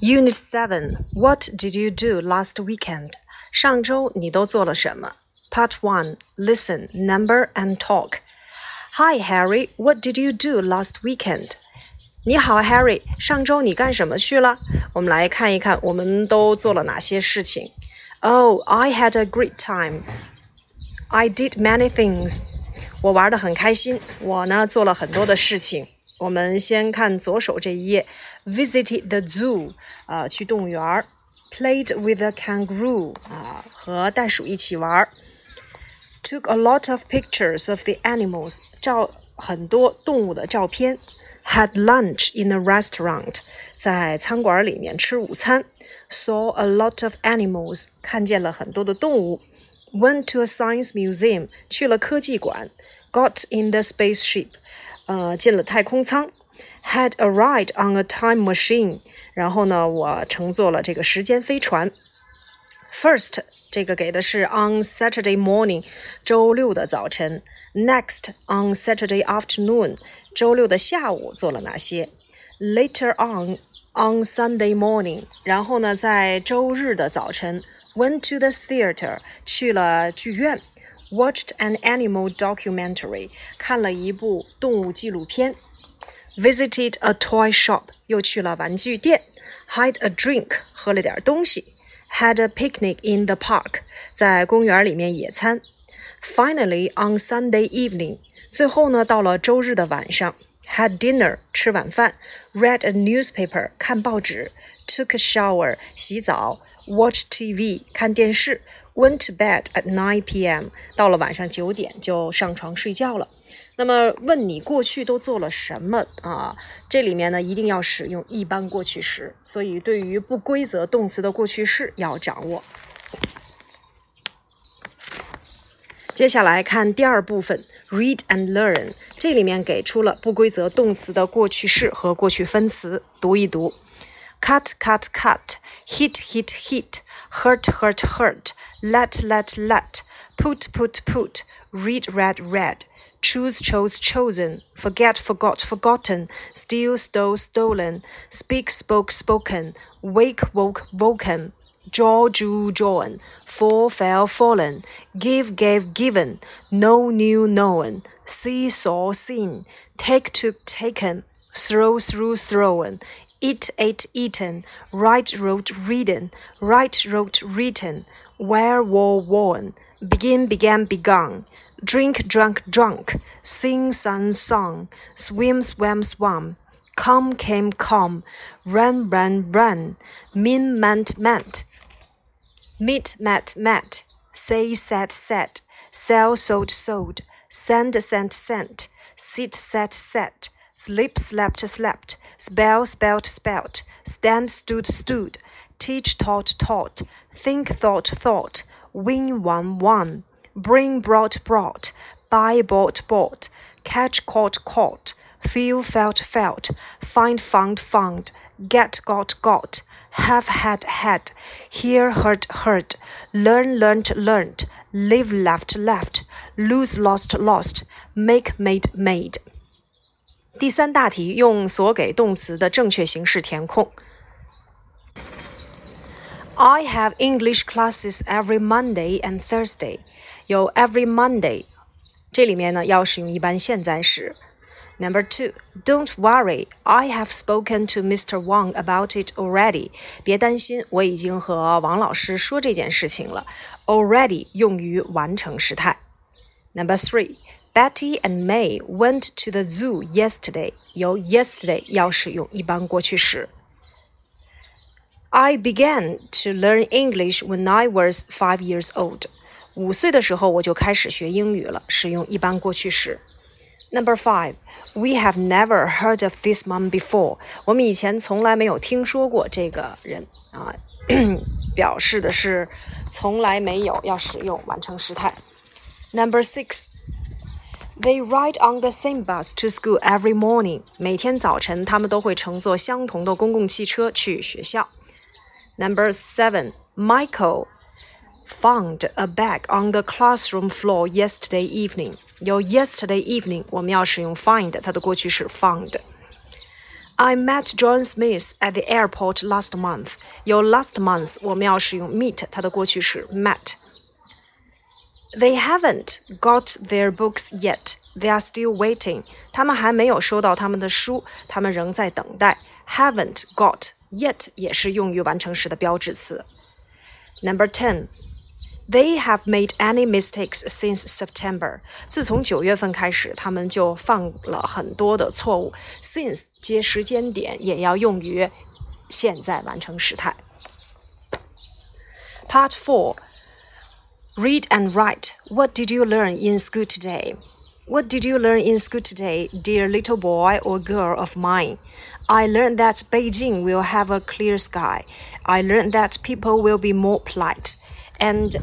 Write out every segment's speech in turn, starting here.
Unit Seven. What did you do last weekend? 上周你都做了什么？Part One. Listen, number and talk. Hi Harry. What did you do last weekend? 你好，Harry。上周你干什么去了？我们来看一看，我们都做了哪些事情。Oh, I had a great time. I did many things. 我玩的很开心。我呢做了很多的事情。 我们先看左手这一页，visited the zoo，啊、呃，去动物园儿；played with a kangaroo，啊、呃，和袋鼠一起玩儿；took a lot of pictures of the animals，照很多动物的照片；had lunch in a restaurant，在餐馆里面吃午餐；saw a lot of animals，看见了很多的动物；went to a science museum，去了科技馆；got in the spaceship。 呃，进了太空舱，had a ride on a time machine。然后呢，我乘坐了这个时间飞船。First，这个给的是 on Saturday morning，周六的早晨。Next on Saturday afternoon，周六的下午做了哪些？Later on on Sunday morning，然后呢，在周日的早晨，went to the theater，去了剧院。 watched an animal documentary，看了一部动物纪录片；visited a toy shop，又去了玩具店；had a drink，喝了点东西；had a picnic in the park，在公园里面野餐；finally on Sunday evening，最后呢到了周日的晚上；had dinner，吃晚饭；read a newspaper，看报纸；took a shower，洗澡 ；watch TV，看电视。Went to bed at 9 p.m. 到了晚上九点就上床睡觉了。那么问你过去都做了什么啊？这里面呢一定要使用一般过去时，所以对于不规则动词的过去式要掌握。接下来看第二部分，read and learn。这里面给出了不规则动词的过去式和过去分词，读一读 Cut, cut, cut hit hit, hit, hurt hurt, hurt, let, let, let, put, put, put, read, read, read, choose, chose, chosen, forget, forgot, forgotten, steal, stole, stolen, speak, spoke, spoken, wake, woke, woken, draw, drew, drawn, fall, fell, fallen, give, gave, given, know, knew, known, see, saw, seen, take, took, taken, throw, threw, thrown, eat, ate, eaten, write, wrote, written, write, wrote, written, wear, wore, worn, begin, began, begun, drink, drunk, drunk, sing, sung, sung, swim, swam, swam, come, came, come, run, ran, run, mean, meant, meant, meet, met, met, say, said, said, sell, sold, sold, send, sent, sent, sit, sat, sat, sleep, slept, slept, spell, spelt, spelt, stand, stood, stood, teach, taught, taught, think, thought, thought, win, won, won, bring, brought, brought, buy, bought, bought, catch, caught, caught, feel, felt, felt, find, found, found, get, got, got, have, had, had, hear, heard, heard, learn, learnt, learnt, live, left, left, lose, lost, lost, make, made, made。第三大题用所给动词的正确形式填空。I have English classes every Monday and Thursday。有 every Monday，这里面呢要使用一般现在时。Number two, don't worry, I have spoken to Mr. Wang about it already. 别担心，我已经和王老师说这件事情了。Already 用于完成时态。Number three, Betty and May went to the zoo yesterday. 由 yesterday 要使用一般过去时。I began to learn English when I was five years old. 五岁的时候我就开始学英语了，使用一般过去时。Number five, we have never heard of this man before. 我们以前从来没有听说过这个人啊，表示的是从来没有，要使用完成时态。Number six. They ride on the same bus to school every morning. 每天早晨，他们都会乘坐相同的公共汽车去学校。Number seven, Michael found a bag on the classroom floor yesterday evening. 有 yesterday evening，我们要使用 find，它的过去式 found。 I met John Smith at the airport last month. 有 last month，我们要使用 meet，它的过去式 met。 They haven't got their books yet. They are still waiting. 他们还没有收到他们的书，他们仍在等待。Haven't got yet 也是用于完成时的标志词。Number ten. They have made any mistakes since September。自从九月份开始，他们就犯了很多的错误。Since 接时间点也要用于现在完成时态。Part four. Read and write. What did you learn in school today? What did you learn in school today, dear little boy or girl of mine? I learned that Beijing will have a clear sky. I learned that people will be more polite. And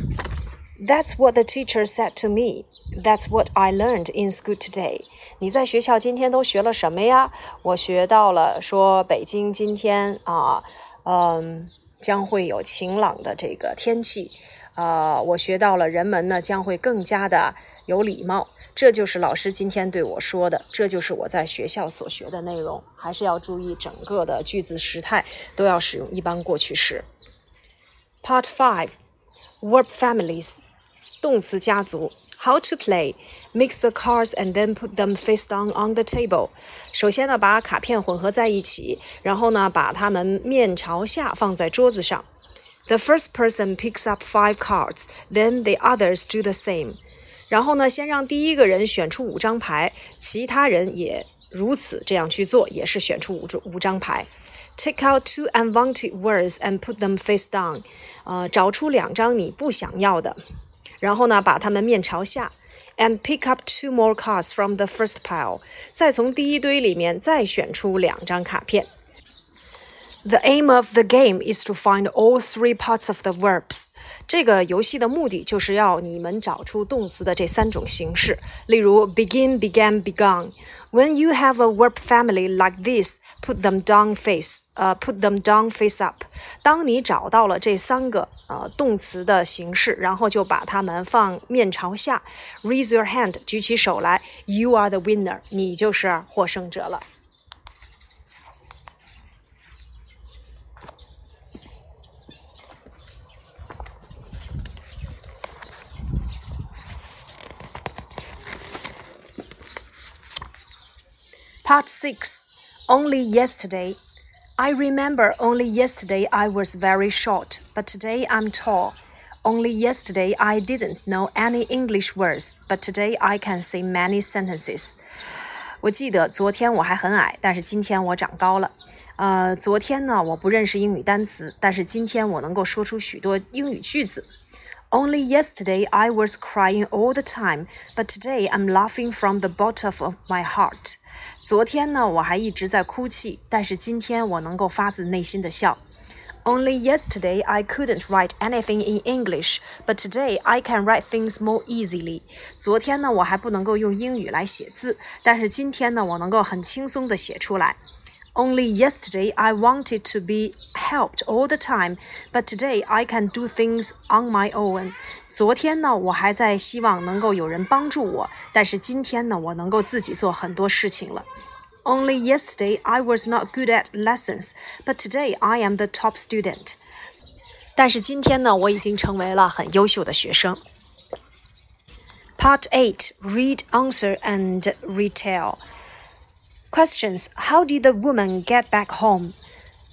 that's what the teacher said to me. That's what I learned in school today. 你在学校今天都学了什么呀？我学到了说北京今天啊，嗯，将会有晴朗的这个天气。 呃，我学到了人们呢将会更加的有礼貌。这就是老师今天对我说的，这就是我在学校所学的内容。还是要注意整个的句子时态都要使用一般过去时。Part Five。Verb families，动词家族。How to play? Mix the cards and then put them face down on the table. 首先呢，把卡片混合在一起，然后呢，把它们面朝下放在桌子上。The first person picks up five cards, then the others do the same. 然后呢，先让第一个人选出五张牌，其他人也如此这样去做，也是选出五张五张牌。Take out two unwanted words and put them face down，呃，找出两张你不想要的，然后呢，把它们面朝下。And pick up two more cards from the first pile，再从第一堆里面再选出两张卡片。 The aim of the game is to find all three parts of the verbs。这个游戏的目的就是要你们找出动词的这三种形式。例如，begin、began、begun。When you have a verb family like this, put them down face，呃、uh,，put them down face up。当你找到了这三个呃动词的形式，然后就把它们放面朝下。Raise your hand，举起手来。You are the winner，你就是获胜者了。 Part 6 Only Yesterday. I remember only yesterday I was very short, but today I'm tall. Only yesterday I didn't know any English words, but today I can say many sentences. 我记得昨天我还很矮，但是今天我长高了。呃，昨天呢我不认识英语单词，但是今天我能够说出许多英语句子。 only yesterday I was crying all the time, but today I'm laughing from the bottom of my heart. 昨天呢，我还一直在哭泣，但是今天我能够发自内心的笑。Only yesterday I couldn't write anything in English, but today I can write things more easily. 昨天呢，我还不能够用英语来写字，但是今天呢，我能够很轻松的写出来。 only yesterday I wanted to be helped all the time, but today I can do things on my own. 昨天呢，我还在希望能够有人帮助我，但是今天呢，我能够自己做很多事情了。Only yesterday I was not good at lessons, but today I am the top student. 但是今天呢，我已经成为了很优秀的学生。Part Eight: Read, answer, and retell. Questions: How did the woman get back home?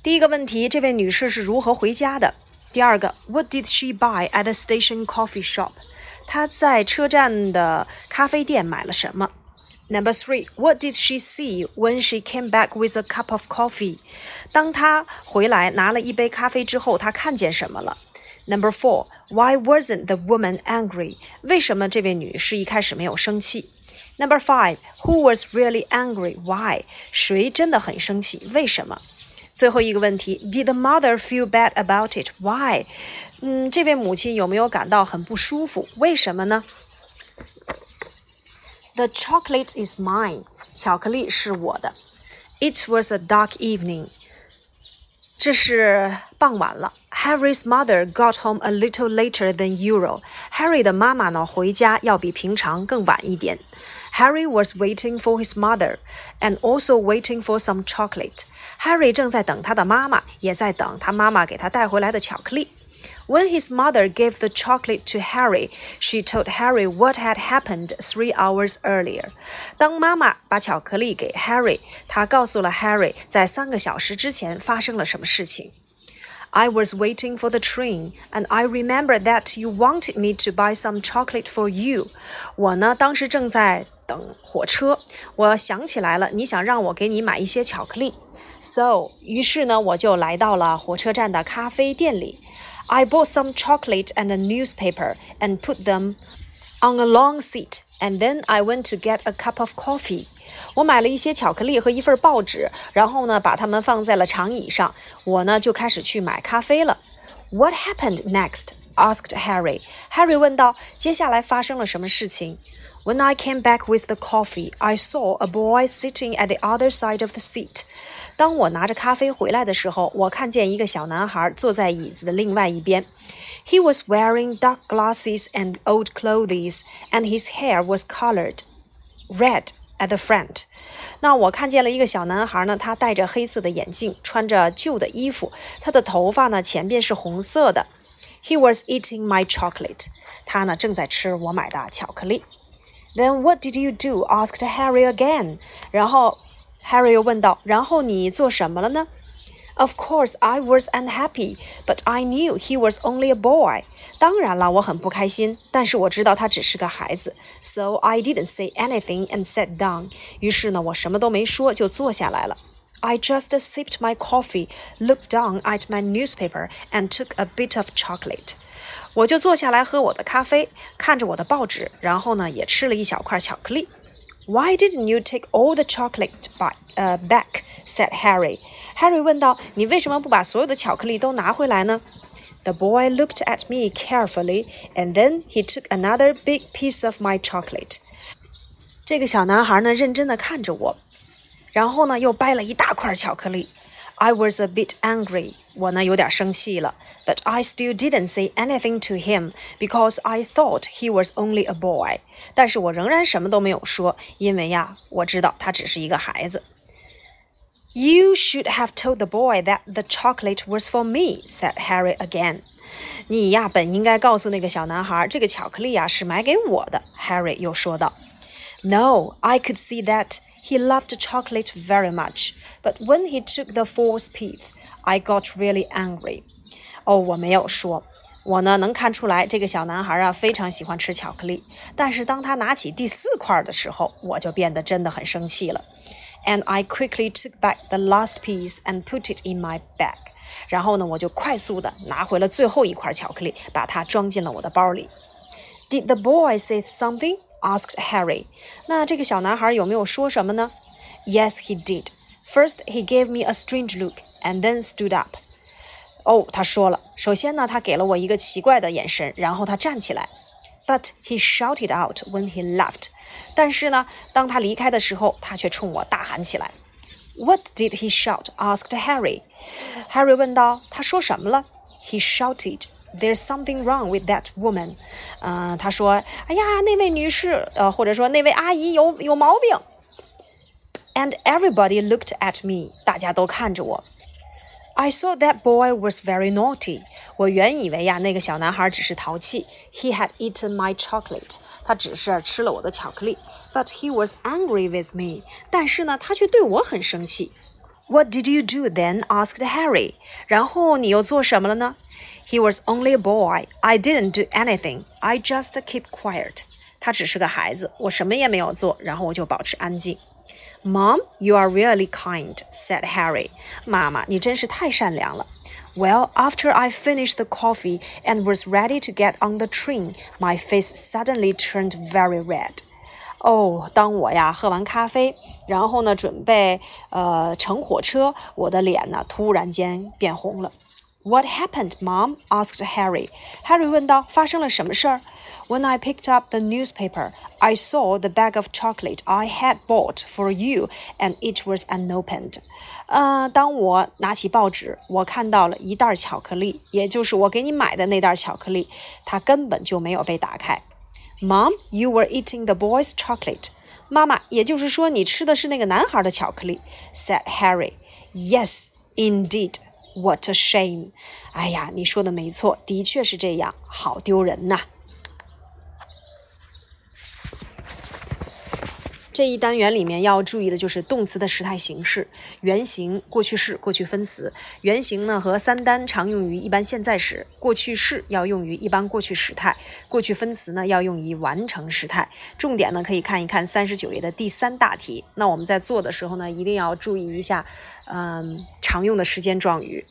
第一个问题，这位女士是如何回家的？第二个，What did she buy at the station coffee shop? 她在车站的咖啡店买了什么？Number three, what did she see when she came back with a cup of coffee? 当她回来拿了一杯咖啡之后，她看见什么了？Number four, why wasn't the woman angry? 为什么这位女士一开始没有生气 ？Number five, who was really angry? Why? 谁真的很生气？为什么？最后一个问题，Did the mother feel bad about it? Why? 嗯，这位母亲有没有感到很不舒服？为什么呢？The chocolate is mine. 巧克力是我的。It was a dark evening. 这是傍晚了。Harry's mother got home a little later than usual. Harry 的妈妈呢，回家要比平常更晚一点。Harry was waiting for his mother and also waiting for some chocolate. Harry 正在等他的妈妈，也在等他妈妈给他带回来的巧克力。 When his mother gave the chocolate to Harry, she told Harry what had happened three hours earlier. 当妈妈把巧克力给 Harry，她告诉了 Harry 在三个小时之前发生了什么事情。I was waiting for the train, and I remember that you wanted me to buy some chocolate for you. 我呢，当时正在等火车，我想起来了，你想让我给你买一些巧克力。So，于是呢，我就来到了火车站的咖啡店里。 I bought some chocolate and a newspaper and put them on a long seat, and then I went to get a cup of coffee. 我买了一些巧克力和一份报纸，然后呢，把它们放在了长椅上。我呢，就开始去买咖啡了。What happened next? asked Harry. Harry 问道：“接下来发生了什么事情？” When I came back with the coffee, I saw a boy sitting at the other side of the seat. 当我拿着咖啡回来的时候，我看见一个小男孩坐在椅子的另外一边。He was wearing dark glasses and old clothes, and his hair was colored red at the front. 那我看见了一个小男孩呢，他戴着黑色的眼镜，穿着旧的衣服，他的头发呢前边是红色的。He was eating my chocolate. 他呢正在吃我买的巧克力。Then what did you do? asked Harry again. 然后 Harry 又问道：“然后你做什么了呢？” Of course, I was unhappy, but I knew he was only a boy. 当然了，我很不开心，但是我知道他只是个孩子。So I didn't say anything and sat down. 于是呢，我什么都没说，就坐下来了。I just sipped my coffee, looked down at my newspaper, and took a bit of chocolate. 我就坐下来喝我的咖啡，看着我的报纸，然后呢，也吃了一小块巧克力。 Why didn't you take all the chocolate by, uh, back? said Harry. Harry 问道：“你为什么不把所有的巧克力都拿回来呢？” The boy looked at me carefully, and then he took another big piece of my chocolate. 这个小男孩呢，认真的看着我，然后呢，又掰了一大块巧克力。 I was a bit angry. 我呢有点生气了，but I still didn't say anything to him because I thought he was only a boy. 但是我仍然什么都没有说，因为呀，我知道他只是一个孩子。You should have told the boy that the chocolate was for me," said Harry again. 你呀，本应该告诉那个小男孩，这个巧克力呀是买给我的。Harry 又说道。 No, I could see that. He loved chocolate very much, but when he took the fourth piece, I got really angry. 哦，我没有说。我呢能看出来，这个小男孩啊非常喜欢吃巧克力。但是当他拿起第四块的时候，我就变得真的很生气了。And I quickly took back the last piece and put it in my bag. 然后呢，我就快速的拿回了最后一块巧克力，把它装进了我的包里。Did the boy say something? asked Harry. 那这个小男孩有没有说什么呢？Yes, he did. First, he gave me a strange look and then stood up. 哦，他说了，首先呢，他给了我一个奇怪的眼神，然后他站起来。But he shouted out when he left. 但是呢，当他离开的时候，他却冲我大喊起来。What did he shout? asked Harry. Harry 问道：“他说什么了？” He shouted. There's something wrong with that woman，嗯、呃，他说，哎呀，那位女士，呃，或者说那位阿姨有有毛病。And everybody looked at me，大家都看着我。I saw that boy was very naughty。我原以为呀，那个小男孩只是淘气。He had eaten my chocolate。他只是吃了我的巧克力。But he was angry with me。但是呢，他却对我很生气。 What did you do then? asked Harry. 然后你又做什么了呢？He was only a boy. I didn't do anything. I just keep quiet. 他只是个孩子，我什么也没有做，然后我就保持安静。Mom, you are really kind," said Harry. 妈妈，你真是太善良了。Well, after I finished the coffee and was ready to get on the train, my face suddenly turned very red. 哦，当我呀喝完咖啡，然后呢准备呃乘火车，我的脸呢突然间变红了。 What happened, Mom? asked Harry. Harry 问道：“发生了什么事儿？”When I picked up the newspaper, I saw the bag of chocolate I had bought for you, and it was unopened. 呃，当我拿起报纸，我看到了一袋巧克力，也就是我给你买的那袋巧克力，它根本就没有被打开。 Mom, you were eating the boy's chocolate. 妈妈，也就是说你吃的是那个男孩的巧克力，said Harry. Yes, indeed. What a shame！哎呀，你说的没错，的确是这样，好丢人呐。 这一单元里面要注意的就是动词的时态形式：原形、过去式、过去分词。原形呢和三单常用于一般现在时，过去式要用于一般过去时态，过去分词呢要用于完成时态。重点呢可以看一看三十九页的第三大题。那我们在做的时候呢，一定要注意一下，嗯，常用的时间状语。